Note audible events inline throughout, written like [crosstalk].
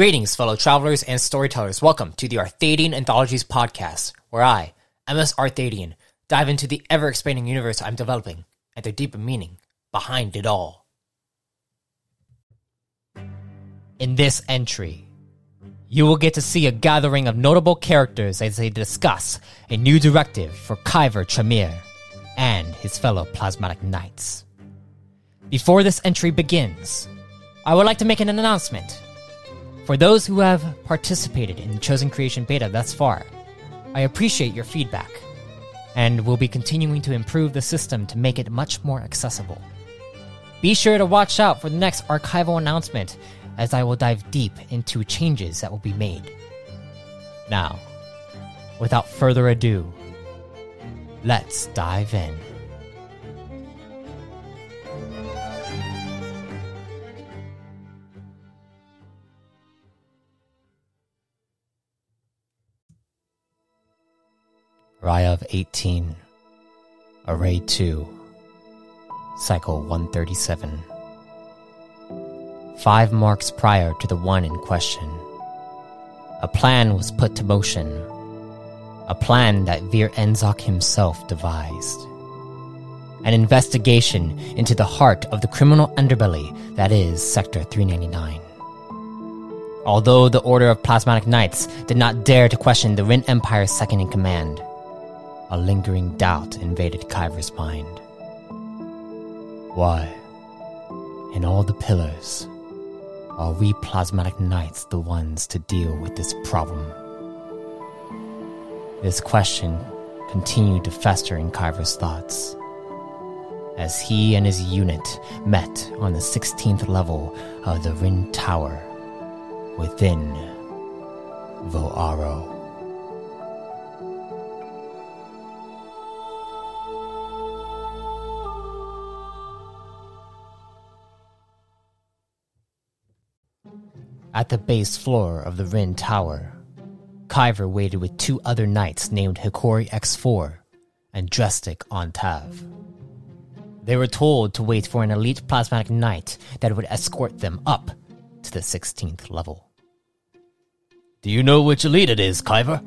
Greetings, fellow travelers and storytellers. Welcome to the Arthadian Anthologies podcast, where I, MS Arthadian, dive into the ever expanding universe I'm developing and the deeper meaning behind it all. In this entry, you will get to see a gathering of notable characters as they discuss a new directive for Kyver Tremere and his fellow plasmatic knights. Before this entry begins, I would like to make an announcement. For those who have participated in the Chosen Creation Beta thus far, I appreciate your feedback, and will be continuing to improve the system to make it much more accessible. Be sure to watch out for the next archival announcement, as I will dive deep into changes that will be made. Now, without further ado, let's dive in. Riov 18, Array 2, Cycle 137. Five marks prior to the one in question, a plan was put to motion, a plan that Vir Enzok himself devised. An investigation into the heart of the criminal underbelly that is Sector 399. Although the Order of Plasmatic Knights did not dare to question the Rin Empire's second in command, a lingering doubt invaded Kyver's mind. Why, in all the pillars, are we plasmatic knights the ones to deal with this problem? This question continued to fester in Kyver's thoughts as he and his unit met on the 16th level of the Rin Tower within Voaro. At the base floor of the Rin Tower, Kyver waited with two other knights named Hikori X4 and Drestic Ontav. They were told to wait for an elite plasmatic knight that would escort them up to the 16th level. Do you know which elite it is, Kyver?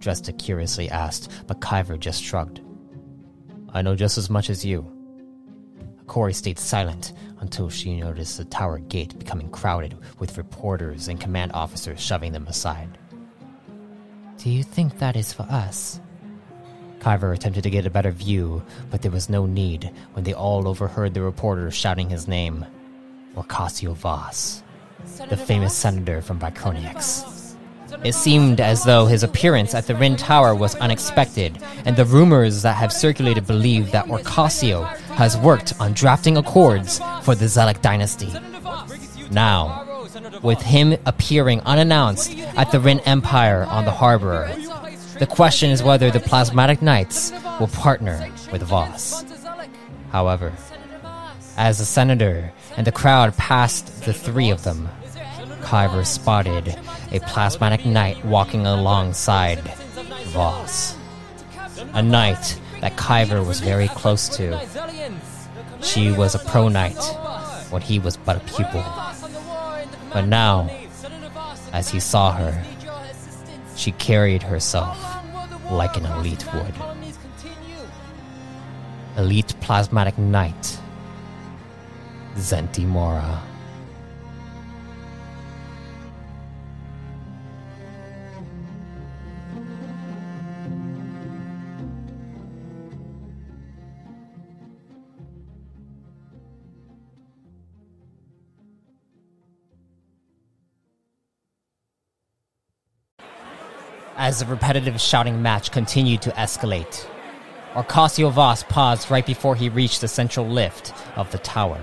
Drestic curiously asked, but Kyver just shrugged. I know just as much as you. Hikori stayed silent until she noticed the tower gate becoming crowded with reporters and command officers shoving them aside. Do you think that is for us? Kyver attempted to get a better view, but there was no need when they all overheard the reporter shouting his name Orcasio Voss, the famous senator from Vicronix. It seemed as though his appearance at the Rin Tower was unexpected, and the rumors that have circulated believe that Orcasio has worked on drafting accords for the Zelek dynasty. Now, with him appearing unannounced at the Rin Empire on the harbor, the question is whether the Plasmatic Knights will partner with Voss. However, as the senator and the crowd passed the three of them, Kyver spotted a plasmatic knight walking alongside Voss. A knight that Kyver was very close to. She was a pro knight when he was but a pupil. But now, as he saw her, she carried herself like an elite would. Elite plasmatic knight, Zentimora. As the repetitive shouting match continued to escalate, Orcasio Voss paused right before he reached the central lift of the tower.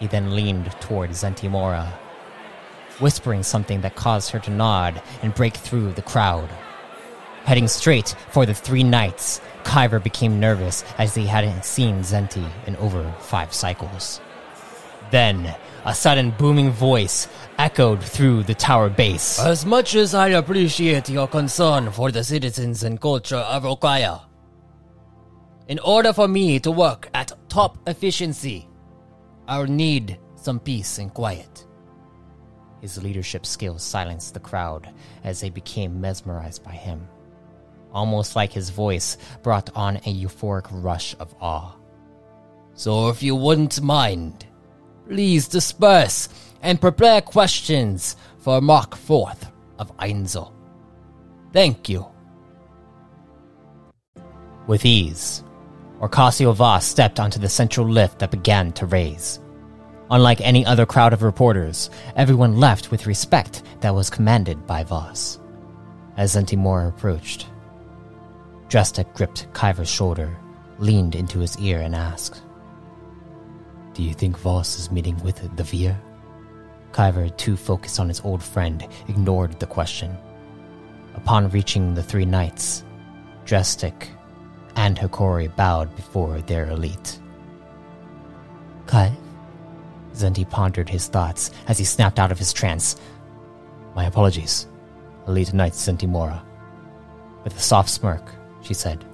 He then leaned toward Zentimora. whispering something that caused her to nod and break through the crowd. Heading straight for the three knights, Kyver became nervous as he hadn't seen Zenti in over five cycles. Then, a sudden booming voice echoed through the tower base. As much as I appreciate your concern for the citizens and culture of Okaya, in order for me to work at top efficiency, I'll need some peace and quiet. His leadership skills silenced the crowd as they became mesmerized by him almost like his voice brought on a euphoric rush of awe. So if you wouldn't mind, please disperse and prepare questions for Mark Forth of Einzel. Thank you. With ease, Orcasio stepped onto the central lift that began to raise. Unlike any other crowd of reporters, everyone left with respect that was commanded by Voss. As Zentimora approached, Drestic gripped Kyver's shoulder, leaned into his ear, and asked, Do you think Voss is meeting with the Vir? Kyver, too focused on his old friend, ignored the question. Upon reaching the three knights, Drestic and Hikori bowed before their elite. Kai? Zenti pondered his thoughts as he snapped out of his trance. My apologies, Elite Knight Zentimora. With a soft smirk, she said.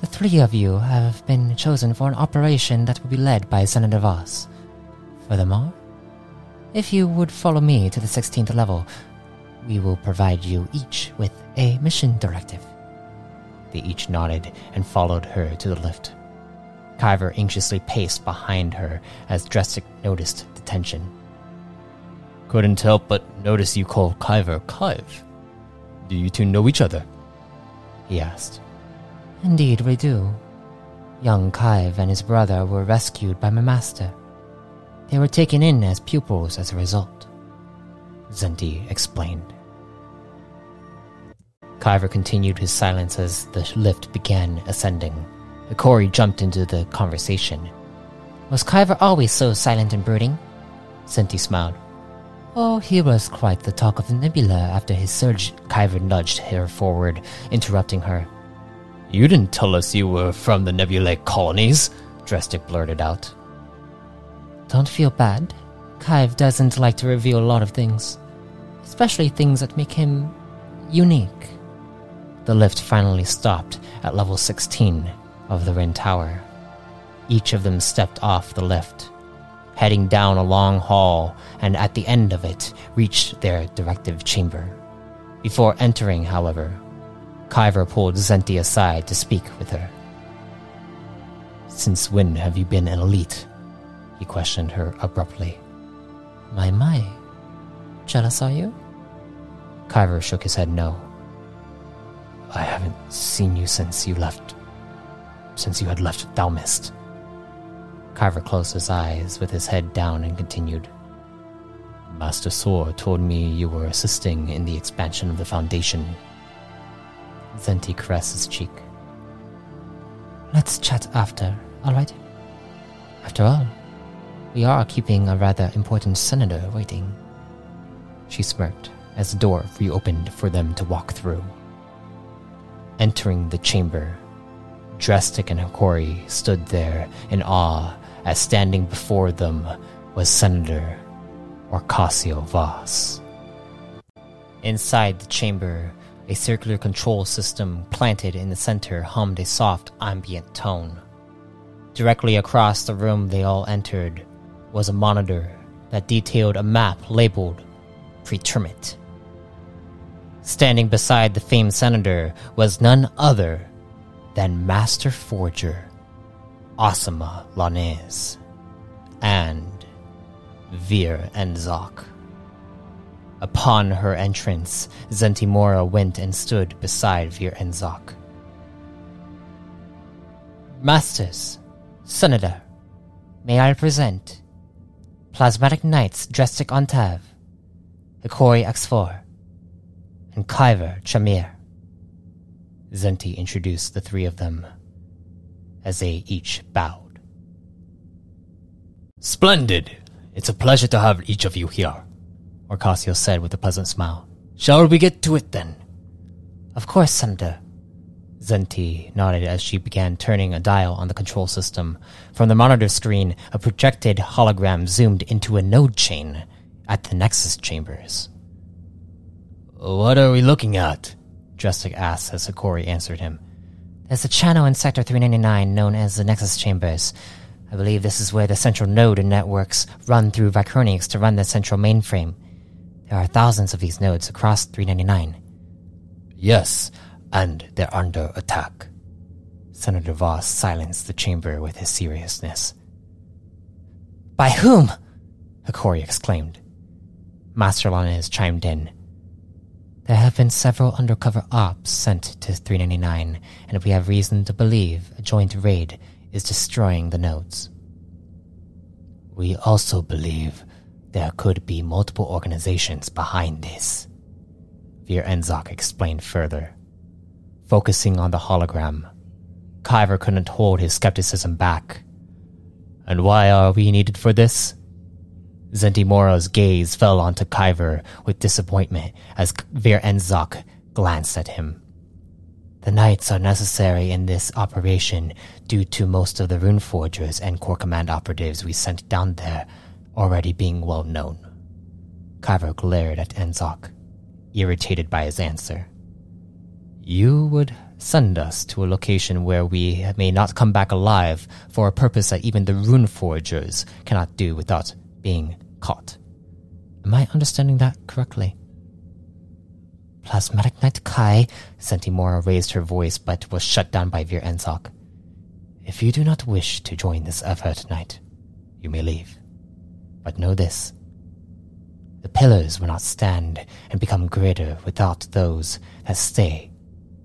The three of you have been chosen for an operation that will be led by Senator Voss. Furthermore, if you would follow me to the 16th level, we will provide you each with a mission directive. They each nodded and followed her to the lift. Kyver anxiously paced behind her as Drestic noticed the tension. Couldn't help but notice you call Kyver Kyve. Do you two know each other? he asked. Indeed, we do. Young Kyve and his brother were rescued by my master. They were taken in as pupils as a result. Zenti explained. Kyver continued his silence as the lift began ascending. Hikori jumped into the conversation. Was Kyver always so silent and brooding? Zenti smiled. Oh, he was quite the talk of the nebula after his surge. Kyver nudged her forward, interrupting her. You didn't tell us you were from the nebulae colonies, Drestic blurted out. Don't feel bad. Kyve doesn't like to reveal a lot of things, especially things that make him unique. The lift finally stopped at level 16 of the Rin Tower. Each of them stepped off the lift heading down a long hall, and at the end of it, reached their directive chamber. Before entering, however, Kyver pulled Zenti aside to speak with her. Since when have you been an elite? He questioned her abruptly. My, my. Jealous are you? Kyver shook his head no. I haven't seen you since you left. Since you had left Thalmist. Kyver closed his eyes with his head down and continued. Master Sor told me you were assisting in the expansion of the Foundation. Zenti caressed his cheek. Let's chat after, alright? After all, we are keeping a rather important senator waiting. She smirked as the door reopened for them to walk through. Entering the chamber, Drestic and Hikori stood there in awe as standing before them was Senator Orcasio Voss. Inside the chamber, a circular control system planted in the center hummed a soft ambient tone. Directly across the room they all entered was a monitor that detailed a map labeled Pretermit. Standing beside the famed senator was none other than Master Forger Asama Lanez, and Vir Enzok. Upon her entrance, Zentimora went and stood beside Vir Enzok. Masters, Senator, may I present Plasmatic Knights Drestic Ontav, Hikori X4, and Kyver Chamir. Zenti introduced the three of them as they each bowed. Splendid! It's a pleasure to have each of you here. Orcasio said with a pleasant smile. Shall we get to it then? Of course, Senator. Zenti nodded as she began turning a dial on the control system. From the monitor screen, a projected hologram zoomed into a node chain at the Nexus chambers. What are we looking at? Drestic asked as Hikori answered him. There's a channel in Sector 399 known as the Nexus Chambers. I believe this is where the central node and networks run through Vicronix to run the central mainframe. There are thousands of these nodes across 399. Yes, and they're under attack. Senator Voss silenced the chamber with his seriousness. By whom? Hikori exclaimed. Master Lanez chimed in. There have been several undercover ops sent to 399, and we have reason to believe a joint raid is destroying the nodes. We also believe there could be multiple organizations behind this. Vir Enzok explained further. Focusing on the hologram, Kyver couldn't hold his skepticism back. And why are we needed for this? Zentimora's gaze fell onto Kyver with disappointment as Vir Enzok glanced at him. The knights are necessary in this operation due to most of the rune forgers and core command operatives we sent down there already being well known. Kyver glared at Enzok, irritated by his answer. You would send us to a location where we may not come back alive for a purpose that even the rune forgers cannot do without being caught. Am I understanding that correctly? Plasmatic Knight Kai, Zentimora raised her voice but was shut down by Vir Enzok. If you do not wish to join this effort tonight, you may leave. But know this. The pillars will not stand and become greater without those that stay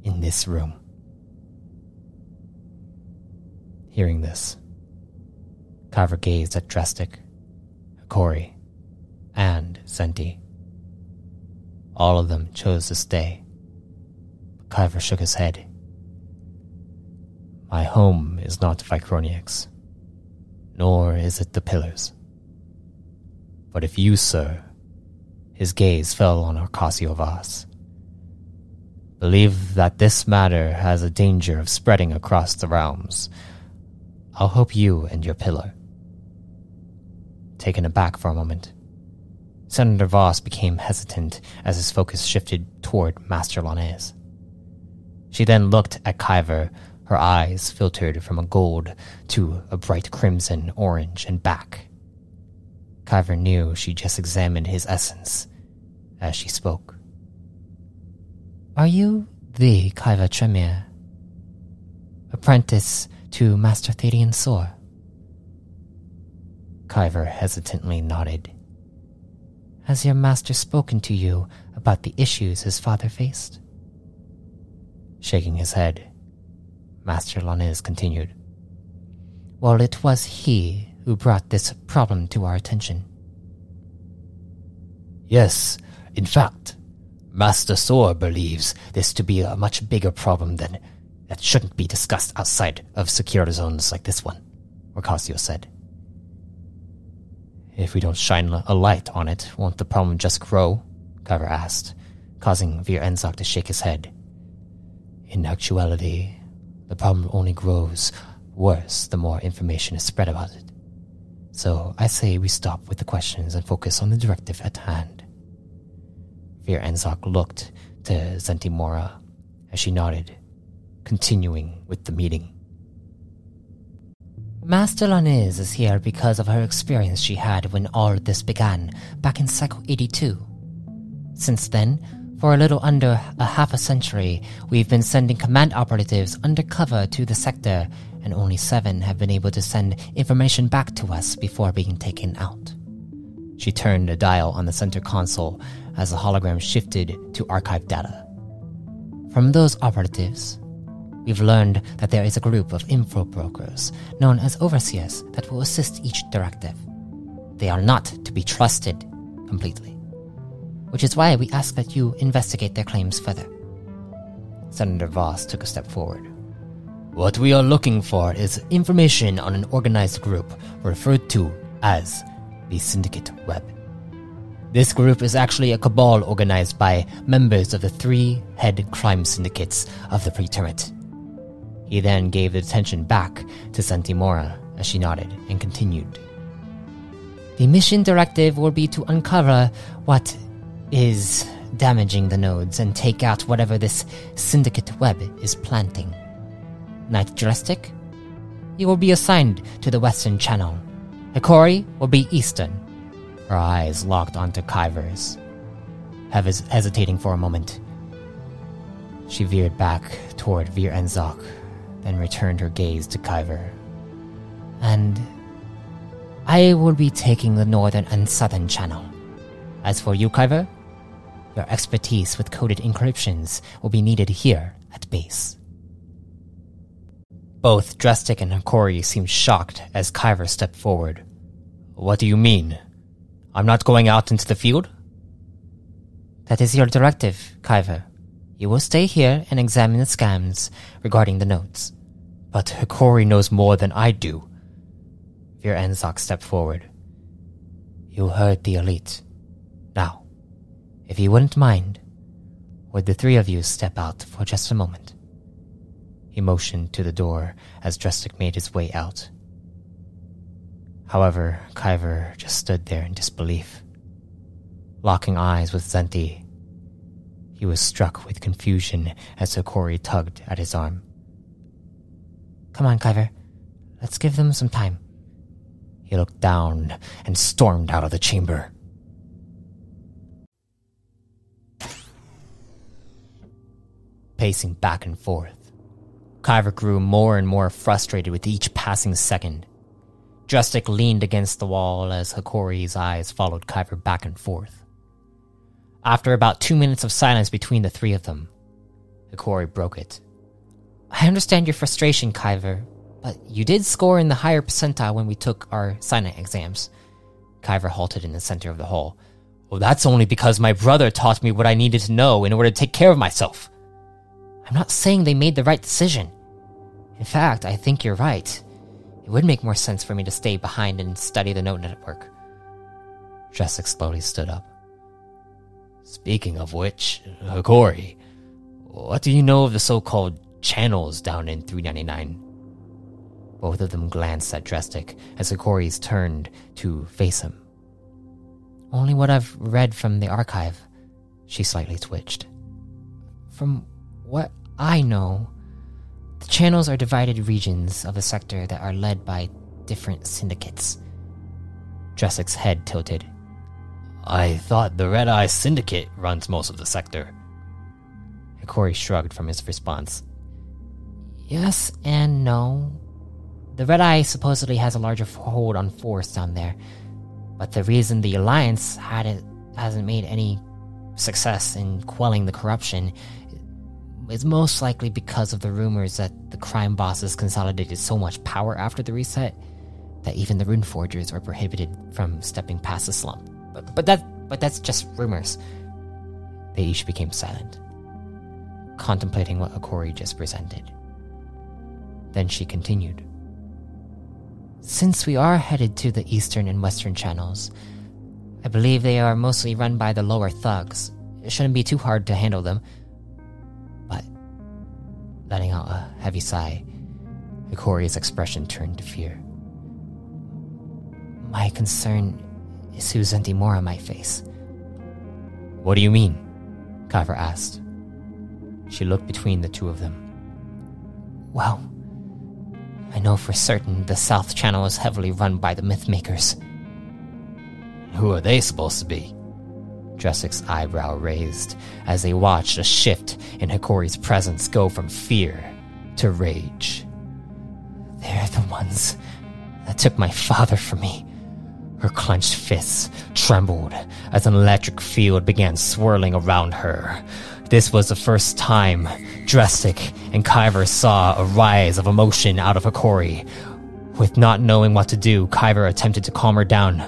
in this room. Hearing this, Kyver gazed at Drestic, Hikori, and Zenti. All of them chose to stay. But Kyver shook his head. My home is not Vicronix, nor is it the pillars. But if you, sir, his gaze fell on Orcasio Voss, believe that this matter has a danger of spreading across the realms, I'll help you and your pillar. Taken aback for a moment, Senator Voss became hesitant as his focus shifted toward Master Lanez. She then looked at Kyver, her eyes filtered from a gold to a bright crimson, orange, and back. Kyver knew she just examined his essence as she spoke. Are you the Kyver Tremere? Apprentice to Master Thadian Sor? Kyver hesitantly nodded. Has your master spoken to you about the issues his father faced? Shaking his head, Master Lanez continued. Well, it was he who brought this problem to our attention. Yes, in fact, Master Sor believes this to be a much bigger problem than that shouldn't be discussed outside of secure zones like this one, Orcasio said. If we don't shine a light on it, won't the problem just grow? Kyver asked, causing Vir Enzok to shake his head. In actuality, the problem only grows worse the more information is spread about it. So I say we stop with the questions and focus on the directive at hand. Vir Enzok looked to Zentimora as she nodded, continuing with the meeting. Master Lanez is here because of her experience she had when all this began back in Cycle 82. Since then, for a little under a half a century, we've been sending command operatives undercover to the sector, and only seven have been able to send information back to us before being taken out. She turned a dial on the center console as the hologram shifted to archive data. From those operatives, We've learned that there is a group of info brokers known as overseers that will assist each directive. They are not to be trusted completely, which is why we ask that you investigate their claims further. Senator Voss took a step forward. What we are looking for is information on an organized group referred to as the Syndicate Web. This group is actually a cabal organized by members of the three head crime syndicates of the Pretermit. He then gave the attention back to Zentimora as she nodded and continued. The mission directive will be to uncover what is damaging the nodes and take out whatever this syndicate web is planting. Drestic, you will be assigned to the western channel. Hikori will be eastern. Her eyes locked onto Kyver's. Hes- hesitating for a moment, she veered back toward Vir Enzok, then returned her gaze to Kyver. And I will be taking the northern and southern channel. As for you, Kyver, your expertise with coded encryptions will be needed here at base. Both Drestic and Hikori seemed shocked as Kyver stepped forward. What do you mean? I'm not going out into the field? That is your directive, Kyver. You will stay here and examine the scams regarding the nodes. But Hikori knows more than I do. Vir Enzok stepped forward. You heard the elite. Now, if you wouldn't mind, would the three of you step out for just a moment? He motioned to the door as Drestic made his way out. However, Kyver just stood there in disbelief. Locking eyes with Zenti, he was struck with confusion as Hikori tugged at his arm. Come on, Kyver. Let's give them some time. He looked down and stormed out of the chamber. Pacing back and forth, Kyver grew more and more frustrated with each passing second. Drestic leaned against the wall as Hikori's eyes followed Kyver back and forth. After about two minutes of silence between the three of them, Hikori broke it. I understand your frustration, Kyver, but you did score in the higher percentile when we took our Sinai exams. Kyver halted in the center of the hall. Well, that's only because my brother taught me what I needed to know in order to take care of myself. I'm not saying they made the right decision. In fact, I think you're right. It would make more sense for me to stay behind and study the node network. Drestic slowly stood up. Speaking of which, uh, Hikori, what do you know of the so called channels down in 399? Both of them glanced at Drestic as Hikori's turned to face him. Only what I've read from the archive. She slightly twitched. From what I know, the channels are divided regions of the sector that are led by different syndicates. Drestic's head tilted. I thought the Red Eye Syndicate runs most of the sector. Hikori shrugged from his response. Yes and no. The Red Eye supposedly has a larger hold on force down there, but the reason the Alliance had it, hasn't made any success in quelling the corruption is most likely because of the rumors that the crime bosses consolidated so much power after the reset that even the rune forgers are prohibited from stepping past the slump. But, but that but that's just rumors. They each became silent, contemplating what Hikori just presented. Then she continued. Since we are headed to the eastern and western channels, I believe they are mostly run by the lower thugs. It shouldn't be too hard to handle them. Letting out a heavy sigh, Hikori's expression turned to fear. My concern is who Zentimora might face. What do you mean? Kyver asked. She looked between the two of them. Well, I know for certain the South Channel is heavily run by the Mythmakers. Who are they supposed to be? Drestic's eyebrow raised as they watched a shift in Hikori's presence go from fear to rage. They're the ones that took my father from me. Her clenched fists trembled as an electric field began swirling around her. This was the first time Drestic and Kyver saw a rise of emotion out of Hikori. With not knowing what to do, Kyver attempted to calm her down.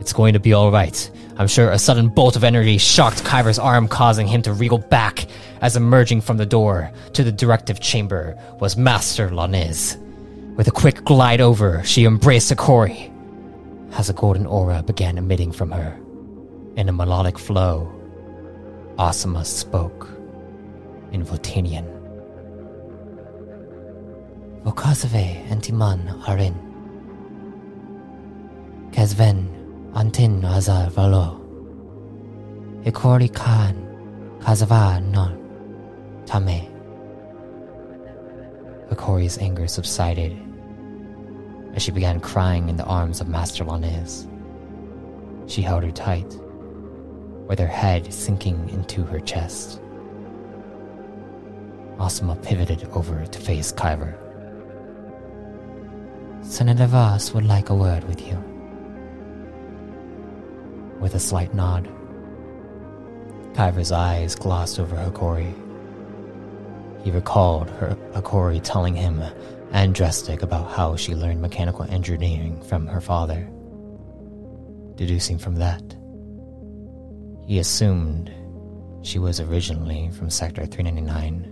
It's going to be alright. I'm sure a sudden bolt of energy shocked Kyver's arm, causing him to wriggle back as emerging from the door to the directive chamber was Master Lanez. With a quick glide over, she embraced Hikori as a golden aura began emitting from her. In a melodic flow, Asuma spoke in Votanian. Vokazave entiman arin. Kezven antin azar valo. Hikori kan kazava non tame. Hikori's anger subsided as she began crying in the arms of Master Lanez. She held her tight, with her head sinking into her chest. Asuma pivoted over to face Kyver. Senator Voss would like a word with you. With a slight nod, Kyver's eyes glossed over Hikori. He recalled her telling him and Drestic about how she learned mechanical engineering from her father. Deducing from that, he assumed she was originally from Sector 399,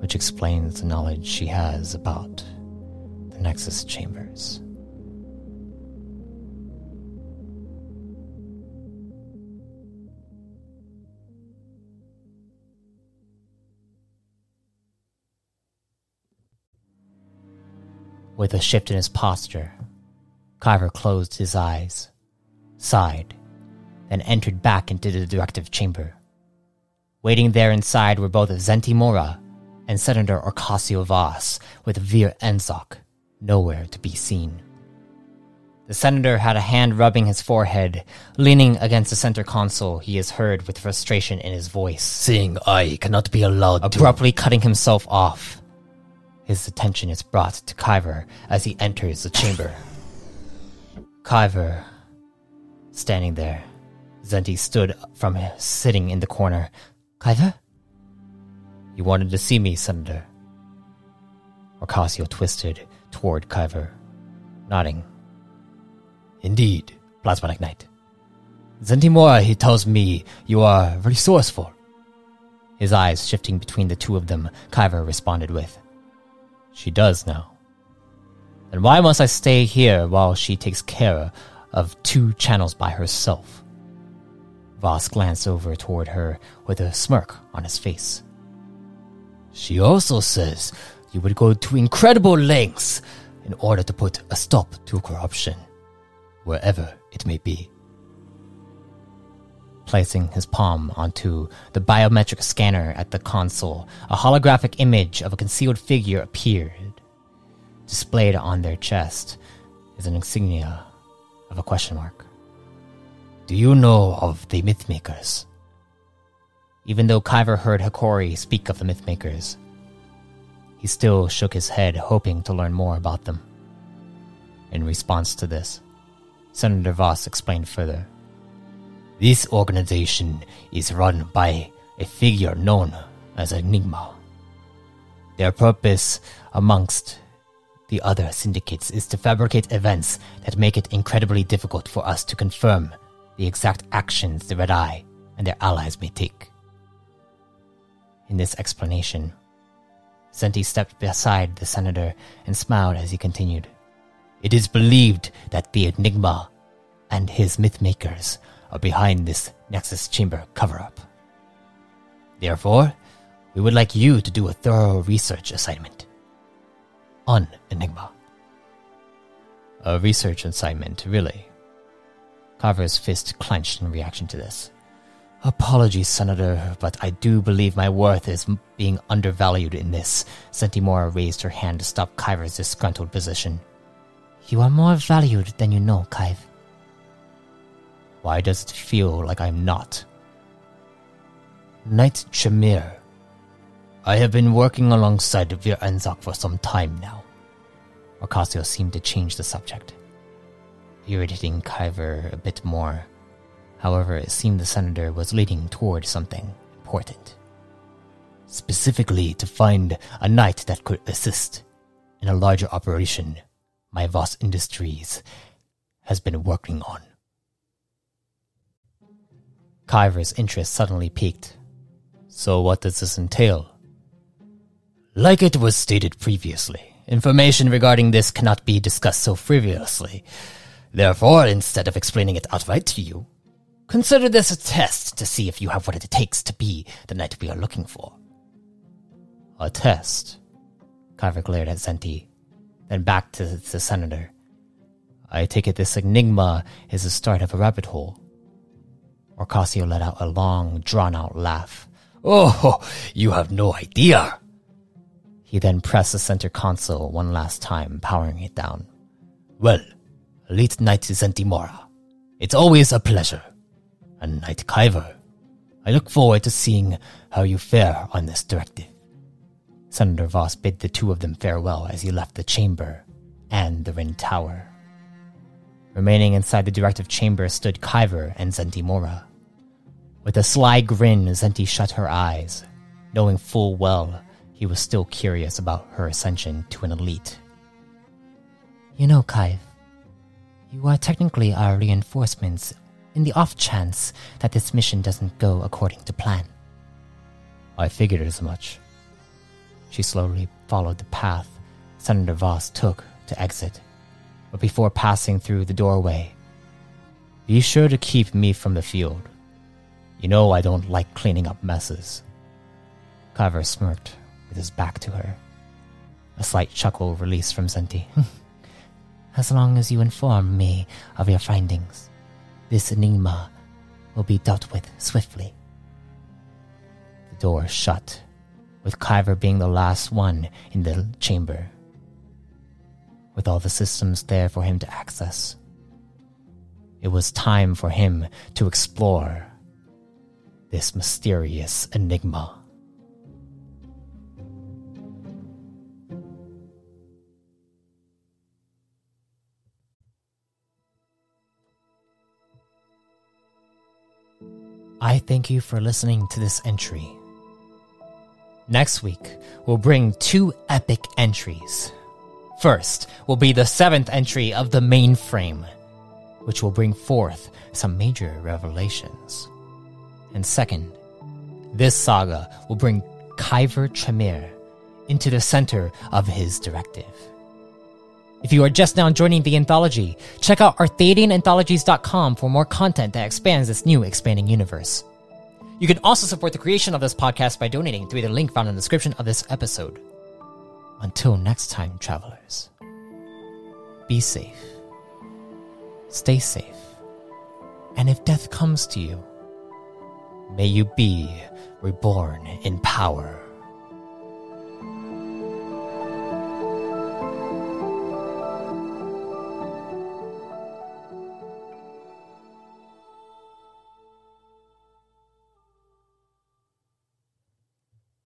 which explains the knowledge she has about the Nexus chambers. With a shift in his posture, Kyver closed his eyes, sighed, then entered back into the directive chamber. Waiting there inside were both Zentimora and Senator Orcasio Voss, with Vir Enzok nowhere to be seen. The senator had a hand rubbing his forehead, leaning against the center console. He is heard with frustration in his voice, Seeing I cannot be allowed abruptly cutting himself off. His attention is brought to Kyver as he enters the chamber. Kyver, standing there. Zenti stood from sitting in the corner. Kyver? You wanted to see me, Senator. Orcasio twisted toward Kyver, nodding. Indeed, Plasmatic Knight. Zentimora, he tells me you are resourceful. His eyes shifting between the two of them, Kyver responded with, She does now. Then why must I stay here while she takes care of two channels by herself? Voss glanced over toward her with a smirk on his face. She also says you would go to incredible lengths in order to put a stop to corruption, wherever it may be. Placing his palm onto the biometric scanner at the console, a holographic image of a concealed figure appeared. Displayed on their chest is an insignia of a question mark. Do you know of the Mythmakers? Even though Kyver heard Hikori speak of the Mythmakers, he still shook his head, hoping to learn more about them. In response to this, Senator Voss explained further. This organization is run by a figure known as Enigma. Their purpose, amongst the other syndicates, is to fabricate events that make it incredibly difficult for us to confirm the exact actions the Red Eye and their allies may take. In this explanation, Zenti stepped beside the senator and smiled as he continued. It is believed that the Enigma and his mythmakers are behind this Nexus Chamber cover up. Therefore, we would like you to do a thorough research assignment on Enigma. A research assignment, really? Kyver's fist clenched in reaction to this. Apologies, Senator, but I do believe my worth is being undervalued in this. Zentimora raised her hand to stop Kyver's disgruntled position. You are more valued than you know, Kyve. Why does it feel like I'm not? Knight Shamir. I have been working alongside Vir Enzok for some time now. Orcasio seemed to change the subject, irritating Kyver a bit more. However, it seemed the senator was leading toward something important. Specifically, to find a knight that could assist in a larger operation my Voss Industries has been working on. Kyver's interest suddenly piqued. So, what does this entail? Like it was stated previously, information regarding this cannot be discussed so frivolously. Therefore, instead of explaining it outright to you, Consider this a test to see if you have what it takes to be the knight we are looking for. A test? Kyver glared at Zenti, then back to the senator. I take it this enigma is the start of a rabbit hole. Orcasio let out a long, drawn out laugh. Oh, you have no idea. He then pressed the center console one last time, powering it down. Well, Elite Knight Zentimora, it's always a pleasure. And Knight Kyver, I look forward to seeing how you fare on this directive. Senator Voss bid the two of them farewell as he left the chamber and the Rin Tower. Remaining inside the directive chamber stood Kyver and Zentimora. With a sly grin, Zenti shut her eyes, knowing full well he was still curious about her ascension to an elite. You know, Kyve, you are technically our reinforcements in the off chance that this mission doesn't go according to plan. I figured as much. She slowly followed the path Senator Voss took to exit, but before passing through the doorway, be sure to keep me from the field. You know I don't like cleaning up messes. Kyver smirked with his back to her. A slight chuckle released from Zenti. [laughs] as long as you inform me of your findings, this enigma will be dealt with swiftly. The door shut, with Kyver being the last one in the chamber, with all the systems there for him to access. It was time for him to explore this mysterious enigma. I thank you for listening to this entry. Next week, we'll bring two epic entries. First will be the seventh entry of the mainframe, which will bring forth some major revelations. And second, this saga will bring Kyver Tremere into the center of his directive. If you are just now joining the anthology, check out ArthadianAnthologies.com for more content that expands this new expanding universe. You can also support the creation of this podcast by donating through the link found in the description of this episode. Until next time, travelers, be safe, stay safe, and if death comes to you, May you be reborn in power.